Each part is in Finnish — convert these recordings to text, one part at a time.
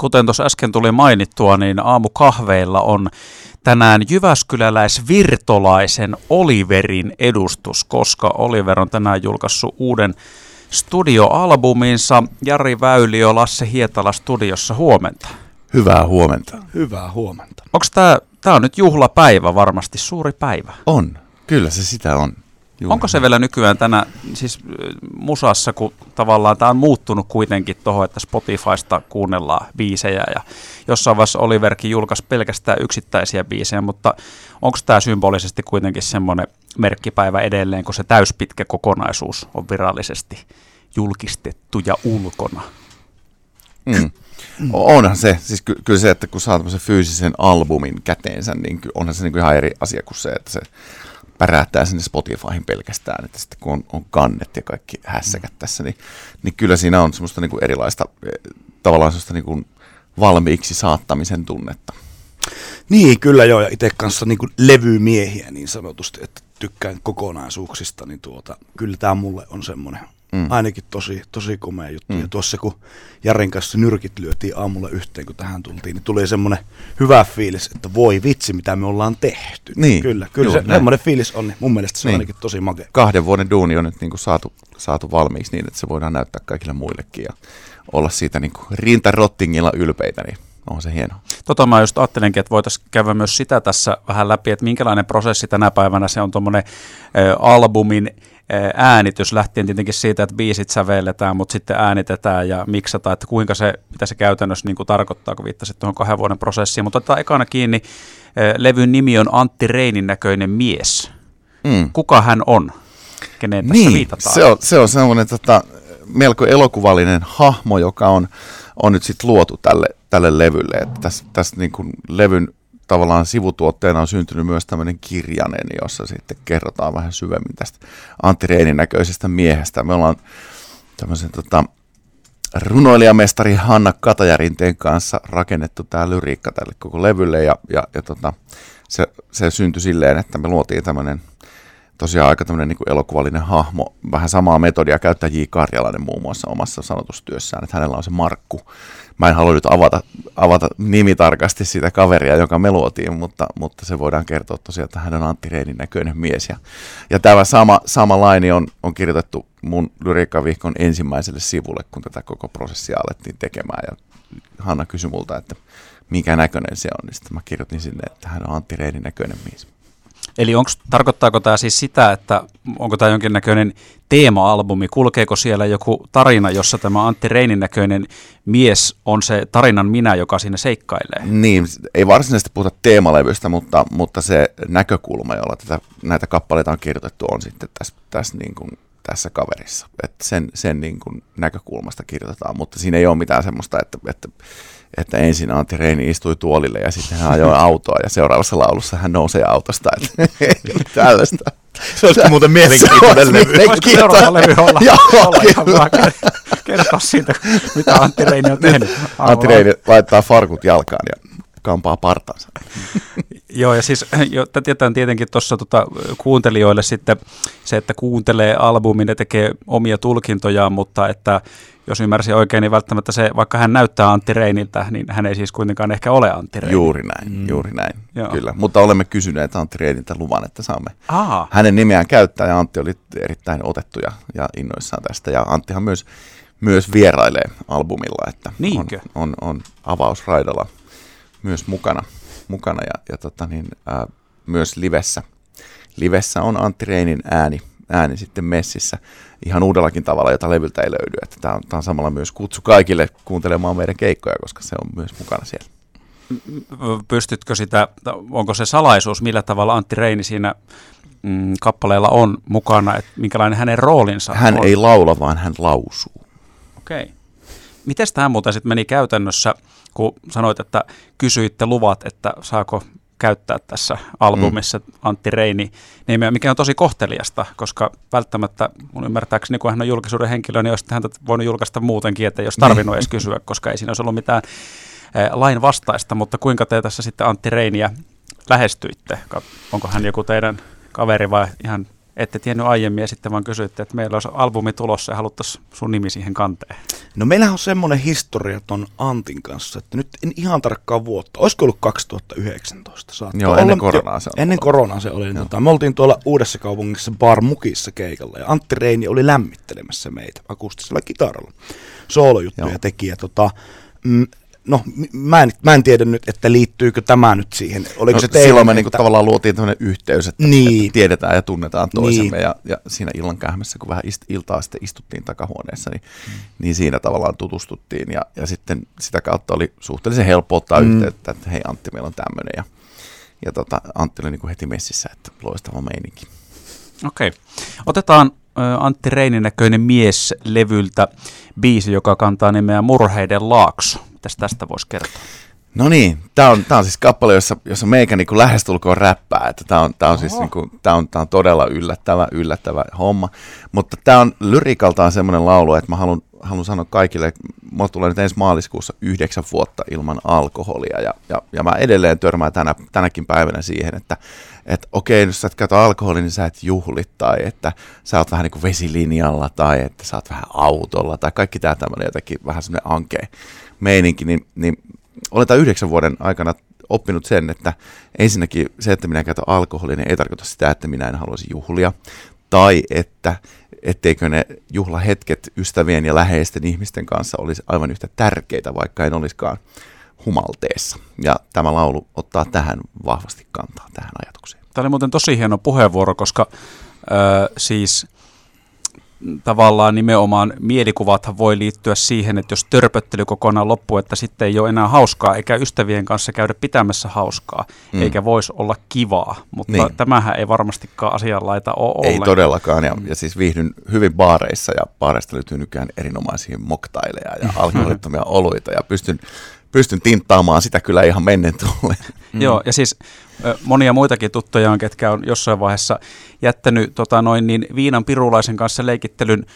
Kuten tuossa äsken tuli mainittua, niin aamukahveilla on tänään Jyväskyläläis-Virtolaisen Oliverin edustus, koska Oliver on tänään julkaissut uuden studioalbuminsa. Jari Väyliö, Lasse Hietala studiossa huomenta. Hyvää huomenta. Hyvää huomenta. Onko tämä, tämä on nyt juhlapäivä varmasti, suuri päivä? On, kyllä se sitä on. Juuri. Onko se vielä nykyään tänä, siis musassa, kun tavallaan tämä on muuttunut kuitenkin tuohon, että Spotifysta kuunnellaan biisejä ja jossain vaiheessa Oliverkin julkaisi pelkästään yksittäisiä biisejä, mutta onko tämä symbolisesti kuitenkin semmoinen merkkipäivä edelleen, kun se täyspitkä kokonaisuus on virallisesti julkistettu ja ulkona? Mm. Onhan se, siis ky- kyllä se, että kun saa tämmöisen fyysisen albumin käteensä, niin onhan se niin kuin ihan eri asia kuin se, että se pärähtää sinne Spotifyhin pelkästään, että sitten kun on, on kannet ja kaikki hässäkät tässä, niin, niin kyllä siinä on semmoista niin kuin erilaista eh, tavallaan semmoista niin kuin valmiiksi saattamisen tunnetta. Niin, kyllä joo, ja itse kanssa niin kuin levymiehiä niin sanotusti, että tykkään kokonaisuuksista, niin tuota, kyllä tämä mulle on semmoinen Mm. Ainakin tosi, tosi komea juttu. Mm. Ja tuossa kun Jarin kanssa nyrkit lyötiin aamulla yhteen, kun tähän tultiin, niin tuli semmoinen hyvä fiilis, että voi vitsi, mitä me ollaan tehty. Niin. Kyllä, kyllä Joo, se, semmoinen fiilis on, niin mun mielestä se niin. on ainakin tosi makea. Kahden vuoden duuni on nyt niin kuin saatu, saatu valmiiksi niin, että se voidaan näyttää kaikille muillekin ja olla siitä niin kuin rintarottingilla ylpeitä, niin on se hieno. Tota mä just ajattelenkin, että voitaisiin käydä myös sitä tässä vähän läpi, että minkälainen prosessi tänä päivänä se on tuommoinen albumin äänitys lähtien tietenkin siitä, että biisit sävelletään, mutta sitten äänitetään ja miksataan, että kuinka se, mitä se käytännössä niin kuin tarkoittaa, kun viittasit tuohon kahden vuoden prosessiin. Mutta otetaan ekana kiinni, levyn nimi on Antti Reinin näköinen mies. Mm. Kuka hän on? Keneen tässä niin, viitataan? Se on, se on semmoinen tota, melko elokuvallinen hahmo, joka on, on nyt sitten luotu tälle, tälle levylle. Että tässä, tässä niin kuin levyn tavallaan sivutuotteena on syntynyt myös tämmöinen kirjanen, jossa sitten kerrotaan vähän syvemmin tästä Antti Reinin näköisestä miehestä. Me ollaan tämmöisen tota, runoilijamestari Hanna Katajärinteen kanssa rakennettu tämä lyriikka tälle koko levylle ja, ja, ja tota, se, se syntyi silleen, että me luotiin tämmöinen tosiaan aika tämmöinen niin elokuvallinen hahmo. Vähän samaa metodia käyttää J. Karjalainen muun muassa omassa sanotustyössään, että hänellä on se Markku. Mä en halua nyt avata, avata nimitarkasti sitä kaveria, joka me luotiin, mutta, mutta se voidaan kertoa tosiaan, että hän on Antti Reinin näköinen mies. Ja, ja tämä sama, sama laini on, on kirjoitettu mun lyriikkavihkon ensimmäiselle sivulle, kun tätä koko prosessia alettiin tekemään. Ja Hanna kysyi multa, että mikä näköinen se on, niin sitten mä kirjoitin sinne, että hän on Antti Reinin näköinen mies. Eli onks, tarkoittaako tämä siis sitä, että onko tämä jonkinnäköinen teema-albumi, kulkeeko siellä joku tarina, jossa tämä Antti Reinin näköinen mies on se tarinan minä, joka siinä seikkailee? Niin, ei varsinaisesti puhuta teemalevystä, mutta, mutta se näkökulma, jolla tätä, näitä kappaleita on kirjoitettu, on sitten tässä, tässä, niin kuin, tässä kaverissa. Et sen sen niin kuin näkökulmasta kirjoitetaan, mutta siinä ei ole mitään semmoista, että, että että ensin Antti Reini istui tuolille ja sitten hän ajoi autoa ja seuraavassa laulussa hän nousee autosta. Että, tällaista. Se olisi muuten mielenkiintoinen levy. Voisiko seuraava levy olla? Joo, Kertoa siitä, mitä Antti Reini on tehnyt. Antti Reini laittaa farkut jalkaan ja kampaa partansa. Joo, ja siis jo, tietään tietenkin tuossa tota, kuuntelijoille sitten se, että kuuntelee albumin ja tekee omia tulkintojaan, mutta että jos ymmärsin oikein, niin välttämättä se, vaikka hän näyttää Antti Reiniltä, niin hän ei siis kuitenkaan ehkä ole Antti Reini. Juuri näin, mm. juuri näin, Joo. kyllä. Mutta olemme kysyneet Antti Reiniltä luvan, että saamme Aha. hänen nimeään käyttää, ja Antti oli erittäin otettu ja, ja innoissaan tästä, ja Anttihan myös, myös vierailee albumilla, että Niinkö? on, on, on avausraidalla myös mukana, mukana ja, ja tota niin, ää, myös livessä. Livessä on Antti Reinin ääni, ääni sitten messissä ihan uudellakin tavalla, jota levyltä ei löydy. Että tämä, on, tämä on samalla myös kutsu kaikille kuuntelemaan meidän keikkoja, koska se on myös mukana siellä. Pystytkö sitä, onko se salaisuus, millä tavalla Antti Reini siinä mm, kappaleella on mukana, että minkälainen hänen roolinsa Hän on? ei laula, vaan hän lausuu. Okei. Okay. Miten tämä muuten sitten meni käytännössä, kun sanoit, että kysyitte luvat, että saako käyttää tässä albumissa mm. Antti Reini nimeä, mikä on tosi kohteliasta, koska välttämättä mun ymmärtääkseni, kun hän on julkisuuden henkilö, niin olisi häntä voinut julkaista muutenkin, että jos tarvinnut edes kysyä, koska ei siinä olisi ollut mitään lain vastaista, mutta kuinka te tässä sitten Antti Reiniä lähestyitte? Onko hän joku teidän kaveri vai ihan ette tiennyt aiemmin ja sitten vaan kysyitte, että meillä olisi albumi tulossa ja haluttaisiin sun nimi siihen kanteen? No meillähän on semmoinen historia ton Antin kanssa, että nyt en ihan tarkkaan vuotta. Olisiko ollut 2019? Saattaa Joo, ennen koronaa se on. Ennen koronaa se oli. Tota, me oltiin tuolla Uudessa kaupungissa Bar Mukissa keikalla ja Antti Reini oli lämmittelemässä meitä akustisella kitaralla. Soolojuttuja teki ja tota, mm, no mä en, mä en tiedä nyt, että liittyykö tämä nyt siihen. Oliko no, se teille, silloin me niinku että... niinku tavallaan luotiin tämmöinen yhteys, että, niin. että tiedetään ja tunnetaan toisemme niin. ja, ja siinä illan kähmässä, kun vähän ist, iltaa sitten istuttiin takahuoneessa, niin, mm. niin siinä tavallaan tutustuttiin ja, ja sitten sitä kautta oli suhteellisen helppo ottaa mm. yhteyttä, että hei Antti, meillä on tämmöinen ja, ja tota, Antti oli niinku heti messissä, että loistava meininki. Okei. Okay. Otetaan Antti Reinin näköinen mies levyltä biisi, joka kantaa nimeä Murheiden laakso. Mitäs tästä voisi kertoa? No niin, tämä on, tää on siis kappale, jossa, jossa meikä niin lähestulkoon räppää, että tämä on, tää on siis niin kuin, tää on, tää on todella yllättävä, yllättävä homma, mutta tämä on lyrikaltaan semmoinen laulu, että mä haluan, haluan sanoa kaikille, että mulla tulee nyt ensi maaliskuussa yhdeksän vuotta ilman alkoholia. Ja, ja, ja mä edelleen törmään tänä, tänäkin päivänä siihen, että että okei, jos sä et käytä alkoholia, niin sä et juhli, tai että sä oot vähän niin kuin vesilinjalla, tai että sä oot vähän autolla, tai kaikki tämä tämmöinen jotenkin vähän semmoinen ankea meininki, niin, niin olen tämän yhdeksän vuoden aikana oppinut sen, että ensinnäkin se, että minä käytän alkoholia, niin ei tarkoita sitä, että minä en haluaisi juhlia, tai että etteikö ne juhlahetket ystävien ja läheisten ihmisten kanssa olisi aivan yhtä tärkeitä, vaikka en olisikaan humalteessa. Ja tämä laulu ottaa tähän vahvasti kantaa, tähän ajatukseen. Tämä oli muuten tosi hieno puheenvuoro, koska äh, siis tavallaan nimenomaan mielikuvathan voi liittyä siihen, että jos törpöttely kokonaan loppuu, että sitten ei ole enää hauskaa, eikä ystävien kanssa käydä pitämässä hauskaa, mm. eikä voisi olla kivaa. Mutta niin. tämähän ei varmastikaan asianlaita ole Ei ollenkaan. todellakaan, ja, ja siis viihdyn hyvin baareissa, ja baareista löytyy nykyään erinomaisia moktaileja ja alkoholittomia oluita, ja pystyn pystyn tinttaamaan sitä kyllä ihan mennen tulleen. Mm. Joo, ja siis monia muitakin tuttuja on, ketkä on jossain vaiheessa jättänyt tota noin, niin viinan pirulaisen kanssa leikittelyn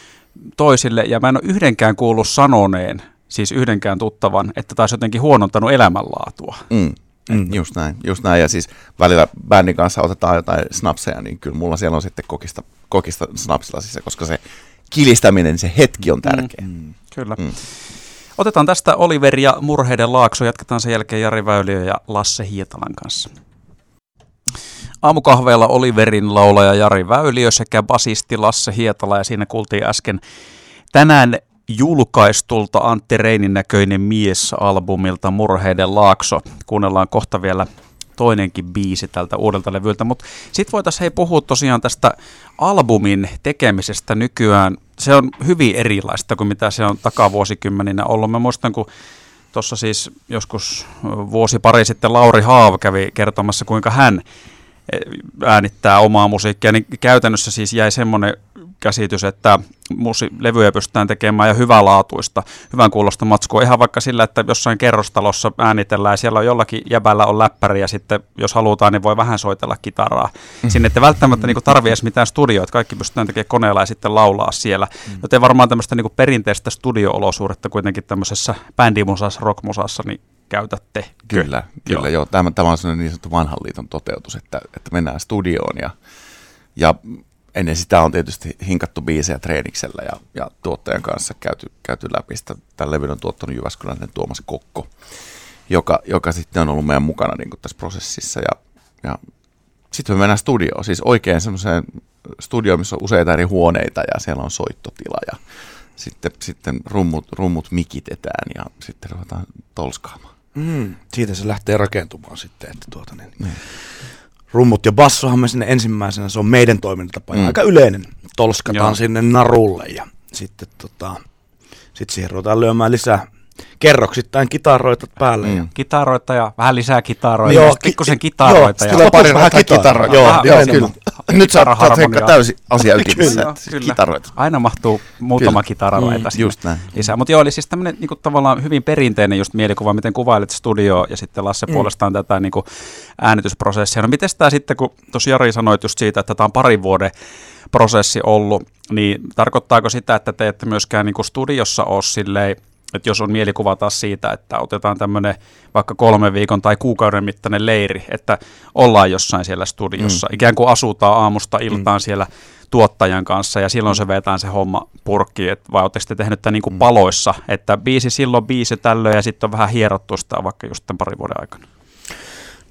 toisille, ja mä en ole yhdenkään kuullut sanoneen, siis yhdenkään tuttavan, että taas jotenkin huonontanut elämänlaatua. Mm. Mm. Just näin, just näin. Ja siis välillä bändin kanssa otetaan jotain snapseja, niin kyllä mulla siellä on sitten kokista, kokista snapsilasissa, koska se kilistäminen, se hetki on tärkeä. Mm. Kyllä. Mm. Otetaan tästä Oliver ja Murheiden laakso. Jatketaan sen jälkeen Jari Väyliö ja Lasse Hietalan kanssa. Aamukahveella Oliverin laulaja Jari Väyliö sekä basisti Lasse Hietala ja siinä kuultiin äsken tänään julkaistulta Antti Reinin näköinen mies-albumilta Murheiden laakso. Kuunnellaan kohta vielä toinenkin biisi tältä uudelta levyltä, mutta sitten voitaisiin hei puhua tosiaan tästä albumin tekemisestä nykyään. Se on hyvin erilaista kuin mitä se on takavuosikymmeninä ollut. Mä muistan, kun tuossa siis joskus vuosi pari sitten Lauri Haav kävi kertomassa, kuinka hän äänittää omaa musiikkia, niin käytännössä siis jäi semmoinen käsitys, että musi- levyjä pystytään tekemään ja hyvälaatuista, hyvän kuulosta matskua. Ihan vaikka sillä, että jossain kerrostalossa äänitellään ja siellä on jollakin jäbällä on läppäri ja sitten jos halutaan, niin voi vähän soitella kitaraa. Mm. Sinne ei välttämättä niin tarvitse edes mitään studioita, kaikki pystytään tekemään koneella ja sitten laulaa siellä. Mm. Joten varmaan tämmöistä niin perinteistä studio-olosuudetta kuitenkin tämmöisessä bändimusassa, rockmusassa, niin käytätte. Kyllä, kyllä joo. joo. Tämä, tämä on sellainen niin sanottu vanhan liiton toteutus, että, että mennään studioon ja, ja ennen sitä on tietysti hinkattu biisejä treeniksellä ja, ja tuottajan kanssa käyty, käyty läpi sitä. Tämän levyn on tuottanut Jyväskyläinen Tuomas Kokko, joka, joka sitten on ollut meidän mukana niin tässä prosessissa. Ja, ja sitten me mennään studioon, siis oikein semmoiseen studioon, missä on useita eri huoneita ja siellä on soittotila ja sitten, sitten rummut, rummut mikitetään ja sitten ruvetaan tolskaamaan. Mm, siitä se lähtee rakentumaan sitten, että tuota niin. Mm rummut ja bassohan me sinne ensimmäisenä, se on meidän toimintatapa, mm. aika yleinen. Tolskataan Joo. sinne narulle ja sitten tota, sit siihen ruvetaan lyömään lisää kerroksittain kitaroita päälle. Mm. Ja... Kitaroita ja vähän lisää kitaroita. Joo, ja pikkusen kitaroita. Joo, ja... pari vähän kitaroita. Joo, joo, joo, kyllä. Nyt sä oot täysin asia ytimessä. kyllä. Kitaroita. Aina mahtuu muutama kyllä. kitararoita mm, just näin. lisää. Mutta joo, eli siis tämmöinen niin tavallaan hyvin perinteinen just mielikuva, miten kuvailet studioa ja sitten Lasse mm. puolestaan tätä niin kuin äänitysprosessia. No miten tämä sitten, kun tuossa Jari sanoit just siitä, että tämä on parin vuoden prosessi ollut, niin tarkoittaako sitä, että te ette myöskään niin kuin studiossa ole silleen että jos on mielikuva taas siitä, että otetaan tämmöinen vaikka kolme viikon tai kuukauden mittainen leiri, että ollaan jossain siellä studiossa, mm. ikään kuin asutaan aamusta iltaan mm. siellä tuottajan kanssa ja silloin se vetää se homma purkki, et, vai oletteko te tehnyt tämän niin kuin paloissa, että biisi silloin, biisi tällöin ja sitten on vähän hierottu sitä vaikka just tämän parin vuoden aikana?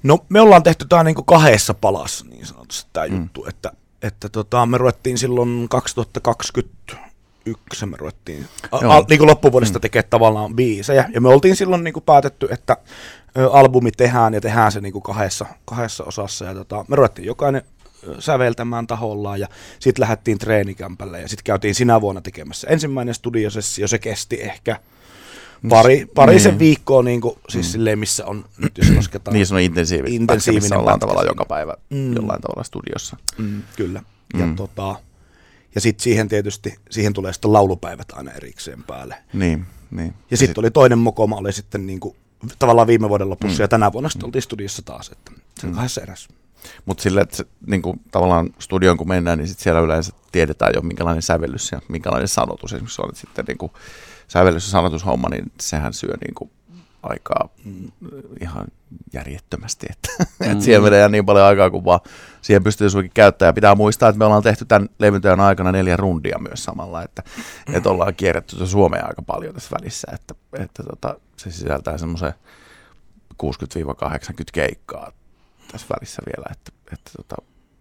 No me ollaan tehty tämä niin kahdessa palassa niin sanotusti tämä mm. juttu, että, että tota, me ruvettiin silloin 2021 me ruvettiin a, a, niin kuin loppuvuodesta mm. tekemään tavallaan biisejä ja me oltiin silloin niin kuin päätetty, että ö, albumi tehdään ja tehdään se niin kuin kahdessa, kahdessa osassa ja tota, me ruvettiin jokainen säveltämään tahollaan ja sitten lähdettiin treenikämpälle ja sitten käytiin sinä vuonna tekemässä ensimmäinen studiosessio, se kesti ehkä – pari, parisen niin. viikkoa, niin kuin, siis mm. silleen, missä on, nyt jos lasketaan. niin, se on intensiivinen, intensiivinen missä ollaan tavallaan joka päivä mm. jollain tavalla studiossa. Mm, kyllä. Ja, mm. tota, ja sitten siihen tietysti, siihen tulee sitten laulupäivät aina erikseen päälle. Niin, niin. Ja, ja sitten sit... oli toinen mokoma, oli sitten niin kuin, tavallaan viime vuoden lopussa, mm. ja tänä vuonna sitten oltiin studiossa taas, että se on mm. kahdessa erässä. Mutta sille, että se, niin kuin, tavallaan studioon kun mennään, niin sit siellä yleensä tiedetään jo minkälainen sävellys ja minkälainen sanotus esimerkiksi on. Että sitten niin kuin, sävellys- ja sanotushomma, niin sehän syö niin kuin aikaa mm. ihan järjettömästi. Että, mm. että siellä menee niin paljon aikaa, kun vaan siihen pystyy suinkin käyttämään. Ja pitää muistaa, että me ollaan tehty tämän levytyön aikana neljä rundia myös samalla, että, mm. että ollaan kierretty Suomea aika paljon tässä välissä, että, että tota, se sisältää semmoisen 60-80 keikkaa tässä välissä vielä, että, että tota,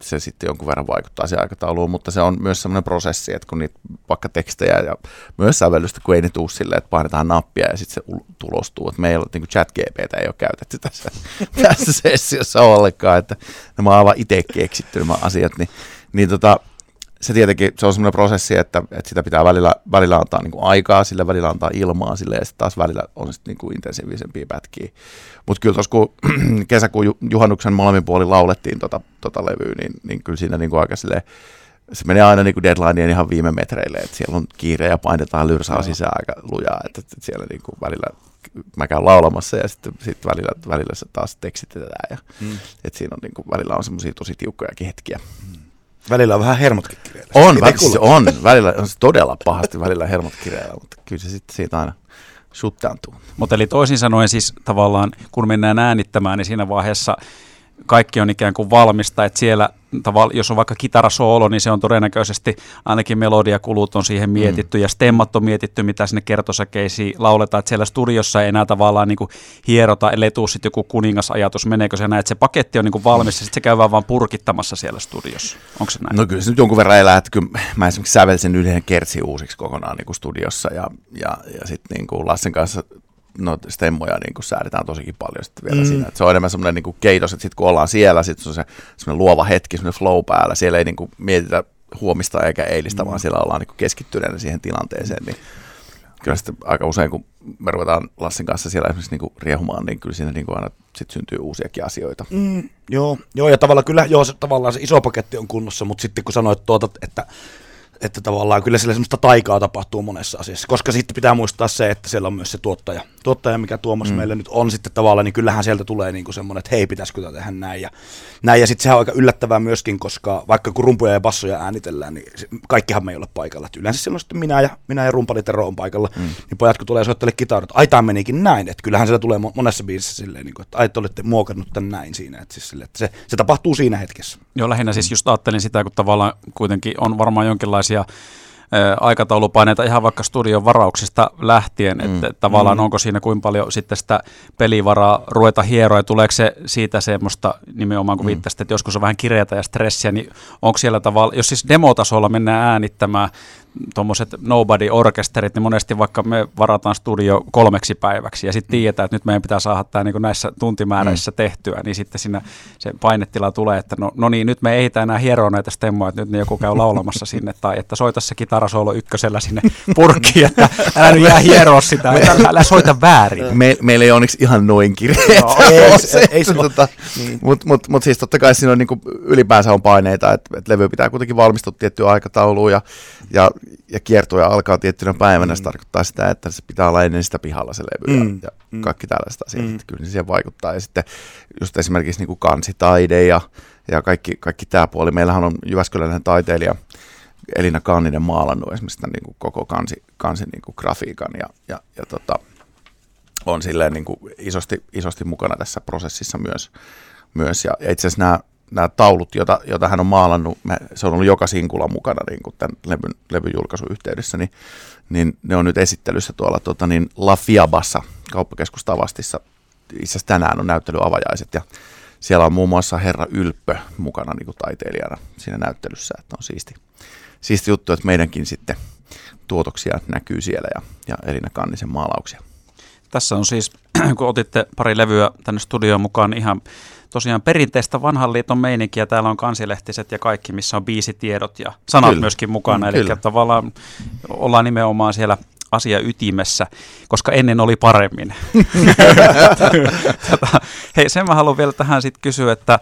se sitten jonkun verran vaikuttaa siihen aikatauluun, mutta se on myös semmoinen prosessi, että kun niitä vaikka tekstejä ja myös sävellystä, kun ei ne tuu silleen, että painetaan nappia ja sitten se tulostuu, että meillä niin chat GPT ei ole käytetty tässä, tässä sessiossa ollenkaan, että nämä on aivan itse keksitty nämä asiat, niin, niin tota, se tietenkin se on semmoinen prosessi, että, että sitä pitää välillä, välillä antaa niin kuin aikaa, sille välillä antaa ilmaa sille ja sitten taas välillä on sitten niin kuin intensiivisempiä pätkiä. Mutta kyllä tuossa kun kesäkuun juhannuksen molemmin puolin laulettiin tota, tota levyä, niin, niin kyllä siinä niin kuin aika silleen, se menee aina niin kuin deadlineen ihan viime metreille, että siellä on kiire ja painetaan lyrsää no. sisään aika lujaa, että, että siellä niin kuin välillä mä käyn laulamassa ja sitten sit välillä, välillä se taas tekstitetään ja mm. että siinä on niin kuin, välillä on semmoisia tosi tiukkojakin hetkiä. Mm. Välillä on vähän hermotkin kireillä. On, välillä, siis on, välillä on se todella pahasti välillä hermot kireillä, mutta kyllä se sitten siitä aina suttaantuu. Mutta eli toisin sanoen siis tavallaan, kun mennään äänittämään, niin siinä vaiheessa kaikki on ikään kuin valmista, että siellä jos on vaikka kitarasoolo, niin se on todennäköisesti ainakin melodiakulut on siihen mietitty mm. ja stemmat on mietitty, mitä sinne kertosäkeisiin lauletaan, että siellä studiossa ei enää tavallaan niin kuin hierota, ellei tuu sitten joku kuningasajatus, meneekö se näin, että se paketti on niin kuin valmis ja sitten se käy vaan purkittamassa siellä studiossa. Onko se näin? No kyllä se nyt jonkun verran elää, että kyllä mä esimerkiksi sävelsin yhden kertsi uusiksi kokonaan niin kuin studiossa ja, ja, ja sitten niin kuin Lassen kanssa no, stemmoja niin kuin säädetään tosikin paljon sitten vielä mm. siinä. Et se on enemmän semmoinen niin keitos, että sitten kun ollaan siellä, sitten on se semmoinen luova hetki, semmoinen flow päällä. Siellä ei niin kuin mietitä huomista eikä eilistä, mm. vaan siellä ollaan niin keskittyneena siihen tilanteeseen. Niin kyllä sitten aika usein, kun me ruvetaan Lassin kanssa siellä esimerkiksi niin kuin riehumaan, niin kyllä siinä niin kuin aina sit syntyy uusiakin asioita. Mm, joo, joo, ja tavallaan kyllä, joo, se, tavallaan se iso paketti on kunnossa, mutta sitten kun sanoit tuota, että että tavallaan kyllä siellä semmoista taikaa tapahtuu monessa asiassa, koska sitten pitää muistaa se, että siellä on myös se tuottaja, tuottaja mikä Tuomas mm. meille nyt on sitten tavallaan, niin kyllähän sieltä tulee niin kuin semmoinen, että hei, pitäisikö tätä tehdä näin ja näin, ja sitten sehän on aika yllättävää myöskin, koska vaikka kun rumpuja ja bassoja äänitellään, niin kaikkihan me ei ole paikalla, että yleensä silloin sitten minä ja, minä ja rumpali Tero on paikalla, mm. niin pojat kun tulee soittele kitarat, ai tämä menikin näin, että kyllähän siellä tulee monessa biisissä silleen, niin kuin, että ai te olette muokannut tämän näin siinä, että, siis että se, se tapahtuu siinä hetkessä. Joo, lähinnä siis just ajattelin sitä, kun tavallaan kuitenkin on varmaan jonkinlaisia aikataulupaineita ihan vaikka studion varauksista lähtien, mm. että tavallaan mm. onko siinä kuin paljon sitten sitä pelivaraa ruveta hieroa ja tuleeko se siitä semmoista nimenomaan kun mm. viittasit, että joskus on vähän kireätä ja stressiä, niin onko siellä tavalla, jos siis demotasolla mennään äänittämään, tuommoiset nobody-orkesterit, niin monesti vaikka me varataan studio kolmeksi päiväksi ja sitten mm. tiedetään, että nyt meidän pitää saada tämä niin näissä tuntimääräisissä mm. tehtyä, niin sitten siinä se painetila tulee, että no, no niin, nyt me ei enää hieroa näitä stemmoja, että nyt ne joku käy laulamassa sinne, tai että soita se kitarasoolo ykkösellä sinne purkkiin, että älä nyt jää hieroa sitä, älä, älä soita väärin. Me, meillä ei onneksi ihan noin kireet. No, ei, ei, ei se tota, niin. Mutta mut, mut siis totta kai siinä on niinku, ylipäänsä on paineita, että et levy pitää kuitenkin valmistua tiettyä aikatauluun ja, ja ja kiertoja alkaa tiettynä päivänä, mm. se tarkoittaa sitä, että se pitää olla ennen sitä pihalla se levy mm. ja, ja mm. kaikki tällaista asiat. Mm. Kyllä se siihen vaikuttaa. Ja sitten just esimerkiksi niin kuin kansitaide ja, ja kaikki, kaikki tämä puoli. Meillähän on Jyväskyläinen taiteilija Elina Kanninen maalannut esimerkiksi tämän niin kuin koko kansi, kansi niin kuin grafiikan ja, ja, ja tota, on silleen niin kuin isosti, isosti mukana tässä prosessissa myös. myös. Ja itse asiassa nämä nämä taulut, joita, joita hän on maalannut, me, se on ollut joka sinkula mukana niin kuin tämän levyn, levyn julkaisun yhteydessä, niin, niin ne on nyt esittelyssä tuolla tota, niin La Fiabassa, kauppakeskus Tavastissa. Itse asiassa tänään on näyttelyavajaiset ja siellä on muun muassa Herra Ylppö mukana niin kuin taiteilijana siinä näyttelyssä, että on siisti, siisti juttu, että meidänkin sitten tuotoksia näkyy siellä ja, ja Elina Kannisen maalauksia. Tässä on siis, kun otitte pari levyä tänne studioon mukaan, niin ihan tosiaan perinteistä vanhan liiton meininkiä. Täällä on kansilehtiset ja kaikki, missä on biisitiedot ja sanat kyllä. myöskin mukana. Mm, Eli kyllä. tavallaan ollaan nimenomaan siellä asia ytimessä, koska ennen oli paremmin. Tota, hei, sen mä haluan vielä tähän sitten kysyä, että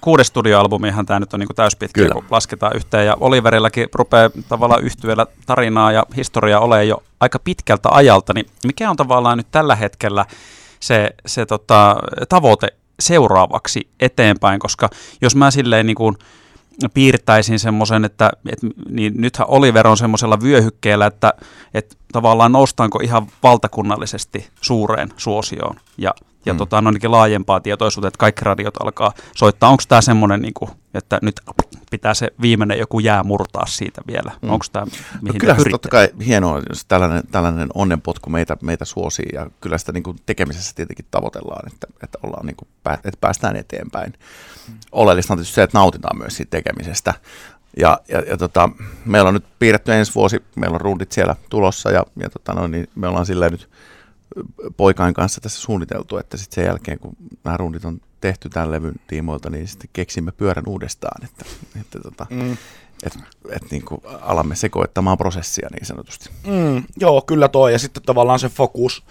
kuudes studioalbumihan tämä nyt on niinku täyspitkä, Kyllä. kun lasketaan yhteen. Ja Oliverillakin rupeaa tavallaan yhtyellä tarinaa ja historiaa olemaan jo aika pitkältä ajalta. Niin mikä on tavallaan nyt tällä hetkellä se, se tota, tavoite seuraavaksi eteenpäin? Koska jos mä silleen niin kuin, piirtäisin semmoisen, että et, niin nythän Oliver on semmoisella vyöhykkeellä, että et tavallaan noustaanko ihan valtakunnallisesti suureen suosioon ja ja mm. tota, on ainakin laajempaa tietoisuutta, että kaikki radiot alkaa soittaa. Onko tämä semmoinen, niin kuin, että nyt pitää se viimeinen joku jää murtaa siitä vielä? Mm. Onko tämä, mihin no kyllä se totta kai hienoa, jos tällainen, tällainen onnenpotku meitä, meitä suosii ja kyllä sitä niin kuin tekemisessä tietenkin tavoitellaan, että, että, ollaan niin kuin, että päästään eteenpäin. Mm. Oleellista on tietysti se, että nautitaan myös siitä tekemisestä. Ja, ja, ja tota, meillä on nyt piirretty ensi vuosi, meillä on rundit siellä tulossa ja, ja tota, no, niin me ollaan silleen nyt poikain kanssa tässä suunniteltu, että sitten sen jälkeen, kun nämä rundit on tehty tämän levyn tiimoilta, niin sitten keksimme pyörän uudestaan, että, että tota, mm. et, et niin kuin alamme sekoittamaan prosessia niin sanotusti. Mm, joo, kyllä toi, ja sitten tavallaan se fokus,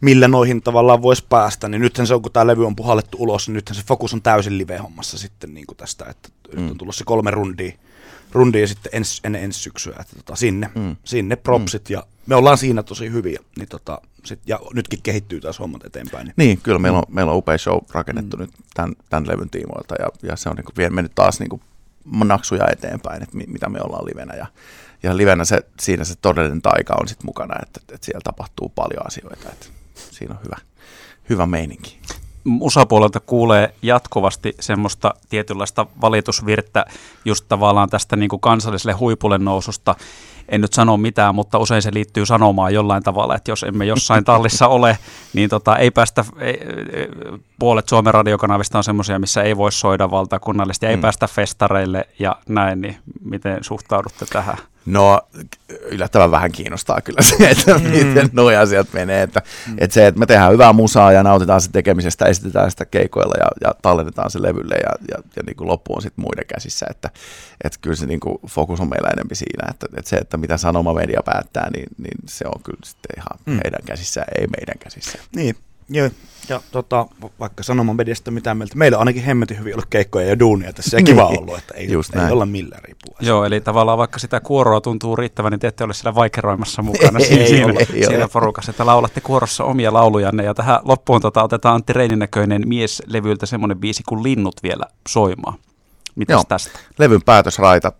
millä noihin tavallaan voisi päästä, niin nythän se on, kun tämä levy on puhallettu ulos, niin nythän se fokus on täysin live-hommassa sitten niin kuin tästä, että mm. nyt on tullut se kolme rundia, rundia sitten ens, ennen ensi syksyä, että tota, sinne, mm. sinne propsit, mm. ja me ollaan siinä tosi hyviä, niin tota, sit, ja nytkin kehittyy taas hommat eteenpäin. Niin, niin kyllä meillä on, mm. meillä on upea show rakennettu mm. nyt tämän, tämän levyn tiimoilta, ja, ja se on niin kuin, mennyt taas niin kuin naksuja eteenpäin, että mitä me ollaan livenä, ja, ja livenä se, siinä se todellinen taika on sitten mukana, että, että siellä tapahtuu paljon asioita, että siinä on hyvä, hyvä meininki musapuolelta kuulee jatkuvasti semmoista tietynlaista valitusvirttä just tavallaan tästä niin kuin kansalliselle huipulle noususta. En nyt sano mitään, mutta usein se liittyy sanomaan jollain tavalla, että jos emme jossain tallissa ole, niin tota, ei päästä, ei, puolet Suomen radiokanavista on semmoisia, missä ei voi soida valtakunnallisesti, ei mm. päästä festareille ja näin, niin miten suhtaudutte tähän? No yllättävän vähän kiinnostaa kyllä se, että mm. miten nuo asiat menee. Että, mm. että se, että me tehdään hyvää musaa ja nautitaan se tekemisestä, esitetään sitä keikoilla ja, ja tallennetaan se levylle ja, ja, ja niin kuin loppu on sitten muiden käsissä. Että, että kyllä se niin kuin fokus on meillä enemmän siinä, että, että se, että mitä sanoma media päättää, niin, niin se on kyllä sitten ihan mm. heidän käsissä, ei meidän käsissä. Niin, Joo, ja tota, vaikka sanomaan mediasta mitä mieltä, meillä on ainakin hemmetin hyvin ollut keikkoja ja duunia tässä ja kiva niin. ollut, että ei, Just ei olla millään riippua. Joo, eli tavallaan vaikka sitä kuoroa tuntuu riittävän, niin te ette ole siellä vaikeroimassa mukana ei, siinä, ei, ole, siinä porukassa, että laulatte kuorossa omia laulujanne. Ja tähän loppuun tota, otetaan Antti Reinin näköinen mieslevyltä semmoinen biisi kuin Linnut vielä soimaan. Mitäs tästä? Levyn päätösraita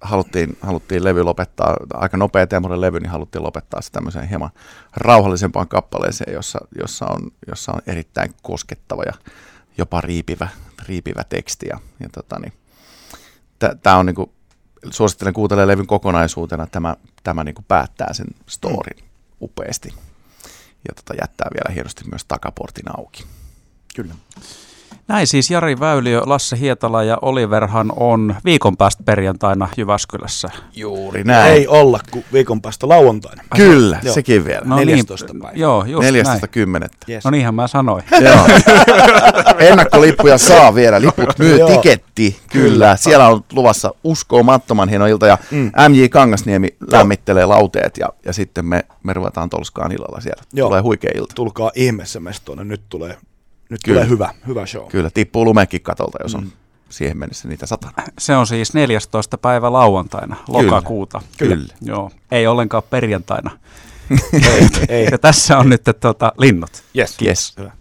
haluttiin, haluttiin levy lopettaa, aika nopea teemoinen levy, niin haluttiin lopettaa se tämmöiseen hieman rauhallisempaan kappaleeseen, jossa, jossa, on, jossa on erittäin koskettava ja jopa riipivä, riipivä teksti. Ja, ja tota, niin, tämä on niinku, suosittelen kuuntelemaan levyn kokonaisuutena, tämä, tämä niinku päättää sen storin mm. upeasti ja tota, jättää vielä hienosti myös takaportin auki. Kyllä. Näin siis Jari Väyliö, Lasse Hietala ja Oliverhan on viikon päästä perjantaina Jyväskylässä. Juuri näin. Ei olla kuin viikon päästä lauantaina. Kyllä, joo. sekin vielä. No 14. Niin, päivä. Joo, just 14. näin. 10. Yes. No niinhän mä sanoin. joo. Ennakkolippuja saa vielä, liput myy, tiketti, kyllä. Siellä on luvassa uskomattoman hieno ilta ja mm. MJ Kangasniemi lämmittelee lauteet ja, ja sitten me, me ruvetaan Tolskaan illalla siellä. Joo. Tulee huikea ilta. Tulkaa ihmeessä mestoon, nyt tulee nyt Kyllä. tulee hyvä, hyvä show. Kyllä, tippuu lumekin katolta, jos on mm. siihen mennessä niitä satana. Se on siis 14. päivä lauantaina, lokakuuta. Kyllä. Kyllä. Joo, ei ollenkaan perjantaina. ei, ei. Ja tässä on nyt tuota, linnut. Yes. yes. Hyvä.